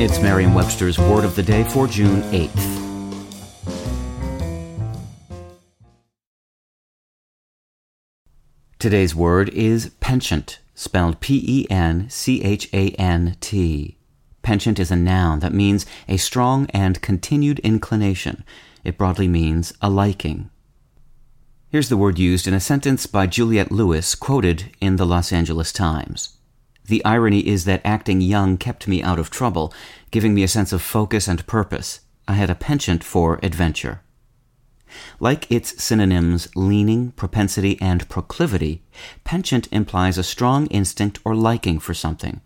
It's Merriam Webster's Word of the Day for June 8th. Today's word is penchant, spelled P E N C H A N T. Penchant is a noun that means a strong and continued inclination. It broadly means a liking. Here's the word used in a sentence by Juliette Lewis, quoted in the Los Angeles Times. The irony is that acting young kept me out of trouble, giving me a sense of focus and purpose. I had a penchant for adventure. Like its synonyms leaning, propensity, and proclivity, penchant implies a strong instinct or liking for something.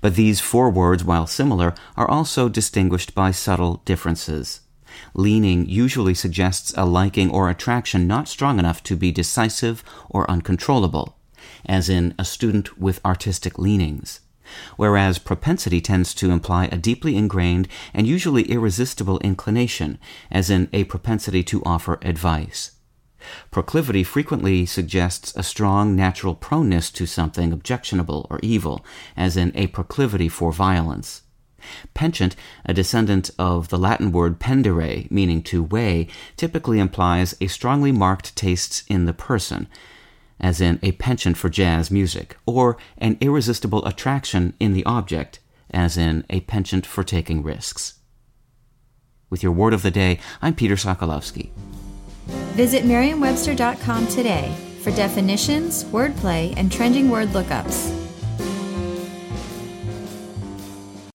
But these four words, while similar, are also distinguished by subtle differences. Leaning usually suggests a liking or attraction not strong enough to be decisive or uncontrollable, as in a student with artistic leanings whereas propensity tends to imply a deeply ingrained and usually irresistible inclination, as in a propensity to offer advice. Proclivity frequently suggests a strong natural proneness to something objectionable or evil, as in a proclivity for violence. Penchant, a descendant of the Latin word pendere, meaning to weigh, typically implies a strongly marked taste in the person, as in a penchant for jazz music, or an irresistible attraction in the object, as in a penchant for taking risks. With your word of the day, I'm Peter Sokolowski. Visit Merriam-Webster.com today for definitions, wordplay, and trending word lookups.